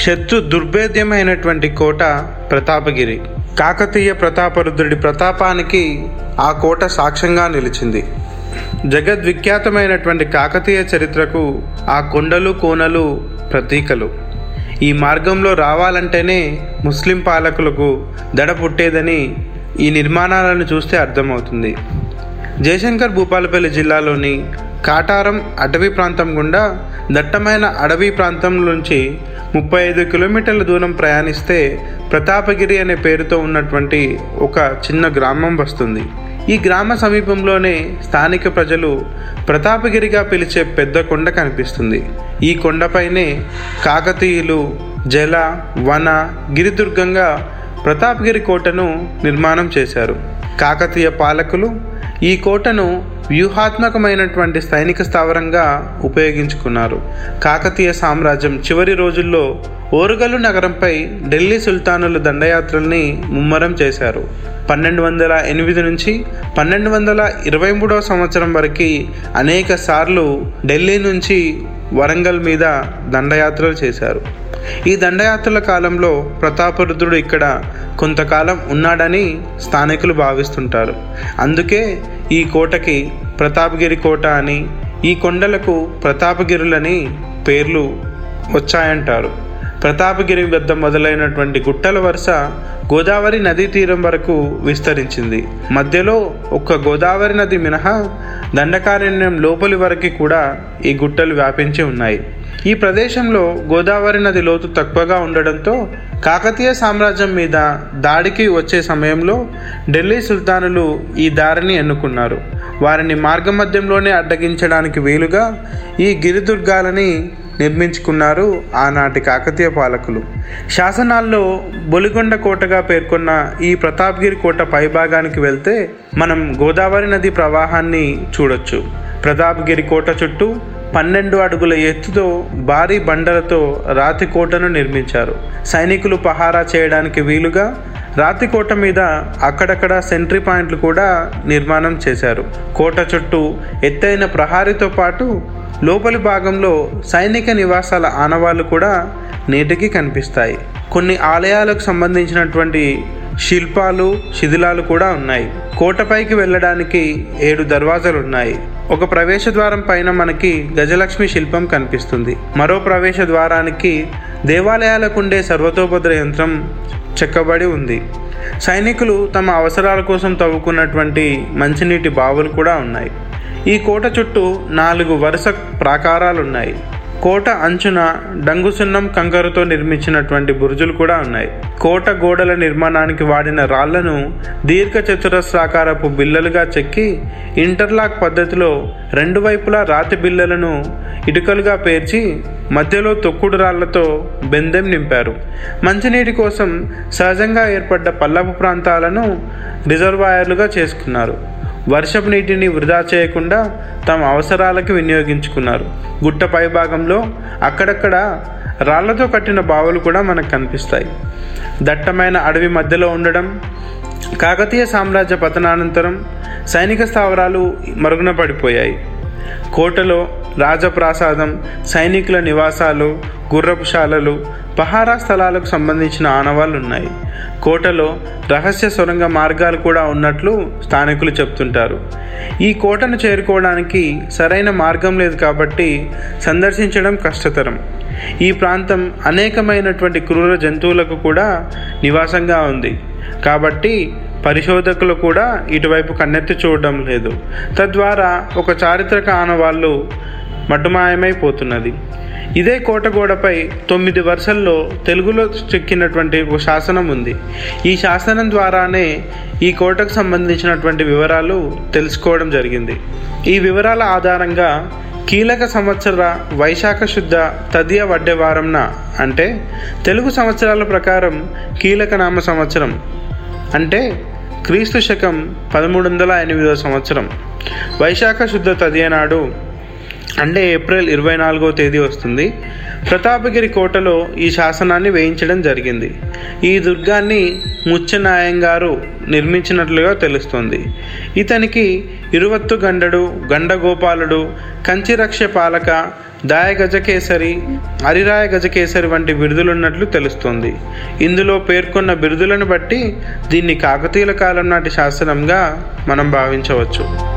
శత్రు దుర్భేద్యమైనటువంటి కోట ప్రతాపగిరి. కాకతీయ ప్రతాపరుద్రుడి ప్రతాపానికి ఆ కోట సాక్ష్యంగా నిలిచింది. జగద్విఖ్యాతమైనటువంటి కాకతీయ చరిత్రకు ఆ కొండలు కోనలు ప్రతీకలు. ఈ మార్గంలో రావాలంటేనే ముస్లిం పాలకులకు దడ పుట్టేదని ఈ నిర్మాణాలను చూస్తే అర్థమవుతుంది. జయశంకర్ భూపాలపల్లి జిల్లాలోని కాటారం అటవీ ప్రాంతం గుండా దట్టమైన అడవి ప్రాంతం నుంచి ముప్పై ఐదు కిలోమీటర్ల దూరం ప్రయాణిస్తే ప్రతాపగిరి అనే పేరుతో ఉన్నటువంటి ఒక చిన్న గ్రామం వస్తుంది. ఈ గ్రామ సమీపంలోనే స్థానిక ప్రజలు ప్రతాపగిరిగా పిలిచే పెద్ద కొండ కనిపిస్తుంది. ఈ కొండపైనే కాకతీయులు జల వన గిరిదుర్గంగా ప్రతాపగిరి కోటను నిర్మాణం చేశారు. కాకతీయ పాలకులు ఈ కోటను వ్యూహాత్మకమైనటువంటి సైనిక స్థావరంగా ఉపయోగించుకున్నారు. కాకతీయ సామ్రాజ్యం చివరి రోజుల్లో ఓరుగల్లు నగరంపై ఢిల్లీ సుల్తానుల దండయాత్రల్ని ముమ్మరం చేశారు. పన్నెండు వందల ఎనిమిది నుంచి పన్నెండు వందల ఇరవై మూడవ సంవత్సరం వరకు అనేక సార్లు ఢిల్లీ నుంచి వరంగల్ మీద దండయాత్రలు చేశారు. ఈ దండయాత్రల కాలంలో ప్రతాపరుద్రుడు ఇక్కడ కొంతకాలం ఉన్నాడని స్థానికులు భావిస్తుంటారు. అందుకే ఈ కోటకి ప్రతాపగిరి కోట అని ఈ కొండలకు ప్రతాపగిరులని పేర్లు వచ్చాయంటారు. ప్రతాపగిరి వద్ద మొదలైనటువంటి గుట్టల వరుస గోదావరి నదీ తీరం వరకు విస్తరించింది. మధ్యలో ఒక్క గోదావరి నది మినహా దండకారణ్యం లోపలి వరకు కూడా ఈ గుట్టలు వ్యాపించి ఉన్నాయి. ఈ ప్రదేశంలో గోదావరి నది లోతు తక్కువగా ఉండడంతో కాకతీయ సామ్రాజ్యం మీద దాడికి వచ్చే సమయంలో ఢిల్లీ సుల్తానులు ఈ దారిని ఎన్నుకున్నారు. వారిని మార్గమధ్యంలోనే అడ్డగించడానికి వీలుగా ఈ గిరిదుర్గాలని నిర్మించుకున్నారు ఆనాటి కాకతీయ పాలకులు. శాసనాల్లో బొలిగొండ కోటగా పేర్కొన్న ఈ ప్రతాప్గిరి కోట పైభాగానికి వెళ్తే మనం గోదావరి నది ప్రవాహాన్ని చూడొచ్చు. ప్రతాప్గిరి కోట చుట్టూ పన్నెండు అడుగుల ఎత్తుతో భారీ బండలతో రాతి కోటను నిర్మించారు. సైనికులు పహారా చేయడానికి వీలుగా రాతి కోట మీద అక్కడక్కడ సెంట్రీ పాయింట్లు కూడా నిర్మాణం చేశారు. కోట చుట్టూ ఎత్తైన ప్రహారీతో పాటు లోపలి భాగంలో సైనిక నివాసాల ఆనవాళ్ళు కూడా నేటికి కనిపిస్తాయి. కొన్ని ఆలయాలకు సంబంధించినటువంటి శిల్పాలు శిథిలాలు కూడా ఉన్నాయి. కోటపైకి వెళ్ళడానికి ఏడు దర్వాజాలు ఉన్నాయి. ఒక ప్రవేశ ద్వారం పైన మనకి గజలక్ష్మి శిల్పం కనిపిస్తుంది. మరో ప్రవేశ ద్వారానికి దేవాలయాలకు ఉండే సర్వతోభద్ర యంత్రం చెక్కబడి ఉంది. సైనికులు తమ అవసరాల కోసం తవ్వుకున్నటువంటి మంచినీటి బావులు కూడా ఉన్నాయి. ఈ కోట చుట్టూ నాలుగు వరుస ప్రాకారాలు ఉన్నాయి కోట అంచున డంగుసున్నం కంకరతో నిర్మించినటువంటి బురుజులు కూడా ఉన్నాయి. కోట గోడల నిర్మాణానికి వాడిన రాళ్ళను దీర్ఘ చతురస్రాకారపు బిల్లలుగా చెక్కి ఇంటర్లాక్ పద్ధతిలో రెండు వైపులా రాతి బిల్లలను ఇటుకలుగా పేర్చి మధ్యలో తొక్కుడు రాళ్ళతో బెందెం నింపారు. మంచినీటి కోసం సహజంగా ఏర్పడ్డ పల్లపు ప్రాంతాలను రిజర్వాయర్లుగా చేసుకున్నారు. వర్షపు నీటిని వృధా చేయకుండా తమ అవసరాలకు వినియోగించుకున్నారు. గుట్ట పైభాగంలో అక్కడక్కడ రాళ్ళతో కట్టిన బావులు కూడా మనకు కనిపిస్తాయి. దట్టమైన అడవి మధ్యలో ఉండడం కాకతీయ సామ్రాజ్య పతనానంతరం సైనిక స్థావరాలు మరుగున పడిపోయాయి కోటలో రాజప్రాసాదం సైనికుల నివాసాలు గుర్రపుశాలలు పహారా స్థలాలకు సంబంధించిన ఆనవాళ్ళు ఉన్నాయి కోటలో రహస్య సొరంగ మార్గాలు కూడా ఉన్నట్లు స్థానికులు చెప్తుంటారు. ఈ కోటను చేరుకోవడానికి సరైన మార్గం లేదు కాబట్టి సందర్శించడం కష్టతరం. ఈ ప్రాంతం అనేకమైనటువంటి క్రూర జంతువులకు కూడా నివాసంగా ఉంది. కాబట్టి పరిశోధకులు కూడా ఇటువైపు కన్నెత్తి చూడడం లేదు. తద్వారా ఒక చారిత్రక ఆనవాళ్ళు మటుమాయమైపోతున్నది. ఇదే కోట గోడపై తొమ్మిది వరుసల్లో తెలుగులో చెక్కినటువంటి ఒక శాసనం ఉంది. ఈ శాసనం ద్వారానే ఈ కోటకు సంబంధించినటువంటి వివరాలు తెలుసుకోవడం జరిగింది. ఈ వివరాల ఆధారంగా కీలక సంవత్సర వైశాఖ శుద్ధ తదియ వడ్డెవారంన అంటే తెలుగు సంవత్సరాల ప్రకారం కీలక నామ సంవత్సరం అంటే క్రీస్తు శకం పదమూడు వందల ఎనిమిదవ సంవత్సరం. వైశాఖ శుద్ధ తదియ నాడు అంటే ఏప్రిల్ ఇరవై నాలుగో తేదీ వస్తుంది. ప్రతాపగిరి కోటలో ఈ శాసనాన్ని వేయించడం జరిగింది. ఈ దుర్గాన్ని ముచ్చనాయంగారు నిర్మించినట్లుగా తెలుస్తుంది. ఇతనికి ఇరువత్తు గండడు గండగోపాలుడు కంచిరక్ష పాలక దాయ గజకేసరి అరిరాయ గజకేసరి వంటి బిరుదులున్నట్లు తెలుస్తుంది. ఇందులో పేర్కొన్న బిరుదులను బట్టి దీన్ని కాకతీయుల కాలం నాటి శాసనంగా మనం భావించవచ్చు.